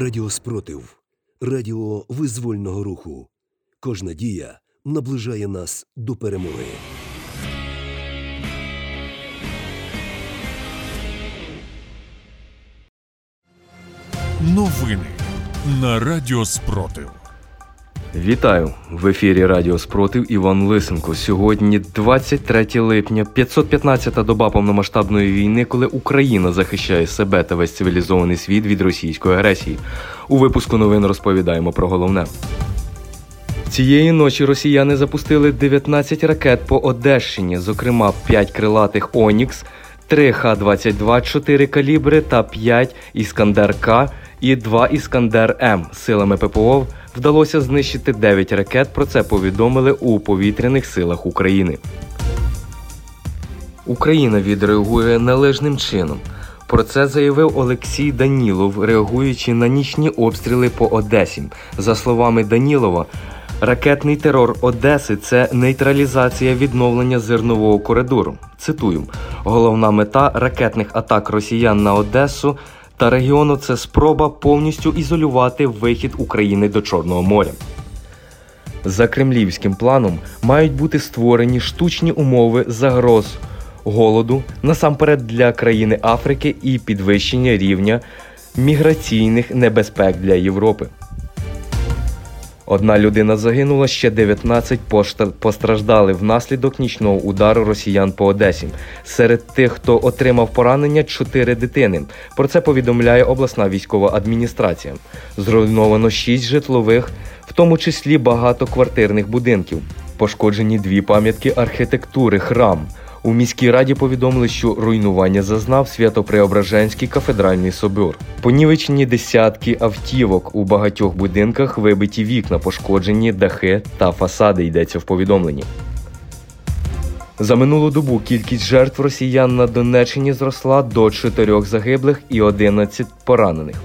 Радіо Спротив. Радіо визвольного руху. Кожна дія наближає нас до перемоги. Новини на Радіо Спротив. Вітаю в ефірі Радіо Спротив Іван Лисенко. Сьогодні 23 липня, 515-та доба повномасштабної війни, коли Україна захищає себе та весь цивілізований світ від російської агресії. У випуску новин розповідаємо про головне. Цієї ночі росіяни запустили 19 ракет по Одещині, зокрема 5 крилатих Онікс, 3 Х-22, 4 калібри та 5 Іскандер К і 2 Іскандер М. Силами ППО вдалося знищити 9 ракет. Про це повідомили у повітряних силах України. Україна відреагує належним чином. Про це заявив Олексій Данілов, реагуючи на нічні обстріли по Одесі. За словами Данілова, ракетний терор Одеси це нейтралізація відновлення зернового коридору. Цитую: головна мета ракетних атак росіян на Одесу та регіону це спроба повністю ізолювати вихід України до Чорного моря. За кремлівським планом мають бути створені штучні умови загроз голоду насамперед для країни Африки і підвищення рівня міграційних небезпек для Європи. Одна людина загинула, ще 19 постраждали внаслідок нічного удару росіян по Одесі. Серед тих, хто отримав поранення, 4 дитини. Про це повідомляє обласна військова адміністрація. Зруйновано 6 житлових, в тому числі багатоквартирних будинків. Пошкоджені дві пам'ятки архітектури, храм. У міській раді повідомили, що руйнування зазнав Свято-Преображенський кафедральний собор. Понівечені десятки автівок у багатьох будинках, вибиті вікна, пошкоджені дахи та фасади. Йдеться в повідомленні. За минулу добу кількість жертв росіян на Донеччині зросла до 4 загиблих і 11 поранених.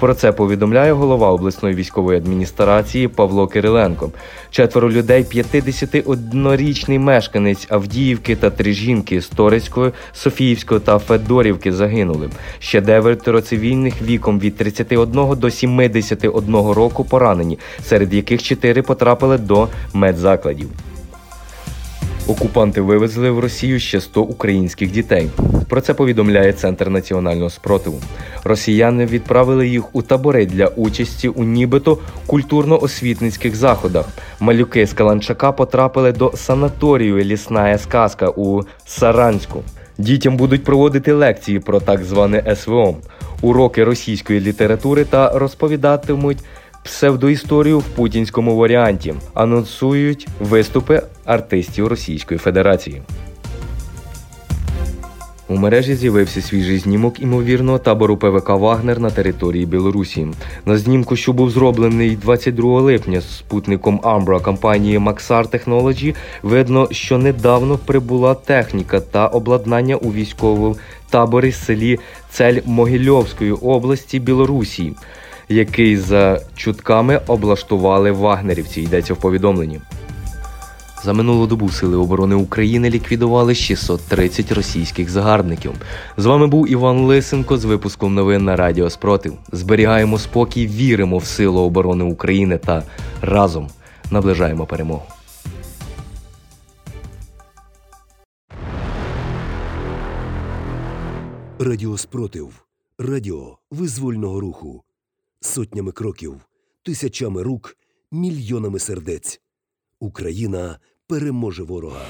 Про це повідомляє голова обласної військової адміністрації Павло Кириленко. Четверо людей, 51-річний мешканець Авдіївки та три жінки з Торецької, Софіївської та Федорівки загинули. Ще дев'ятеро цивільних віком від 31 до 71 року поранені, серед яких чотири потрапили до медзакладів. Окупанти вивезли в Росію ще 100 українських дітей. Про це повідомляє Центр національного спротиву. Росіяни відправили їх у табори для участі у нібито культурно-освітницьких заходах. Малюки з Каланчака потрапили до санаторію Лісная сказка у Саранську. Дітям будуть проводити лекції про так зване СВО, уроки російської літератури та розповідатимуть псевдоісторію в путінському варіанті. Анонсують виступи артистів Російської Федерації. У мережі з'явився свіжий знімок імовірного табору ПВК Вагнер на території Білорусі. На знімку, що був зроблений 22 липня спутником Ambra компанії Maxar Technology, видно, що недавно прибула техніка та обладнання у військовому таборі селі Цель Могильовської області Білорусі, який за чутками облаштували вагнерівці. Йдеться в повідомленні. За минулу добу Сили оборони України ліквідували 630 російських загарбників. З вами був Іван Лисенко з випуском новин на Радіо Спротив. Зберігаємо спокій, віримо в силу оборони України та разом наближаємо перемогу. Радіо Спротив. Радіо визвольного руху. Сотнями кроків, тисячами рук, мільйонами сердець. Україна переможе ворога.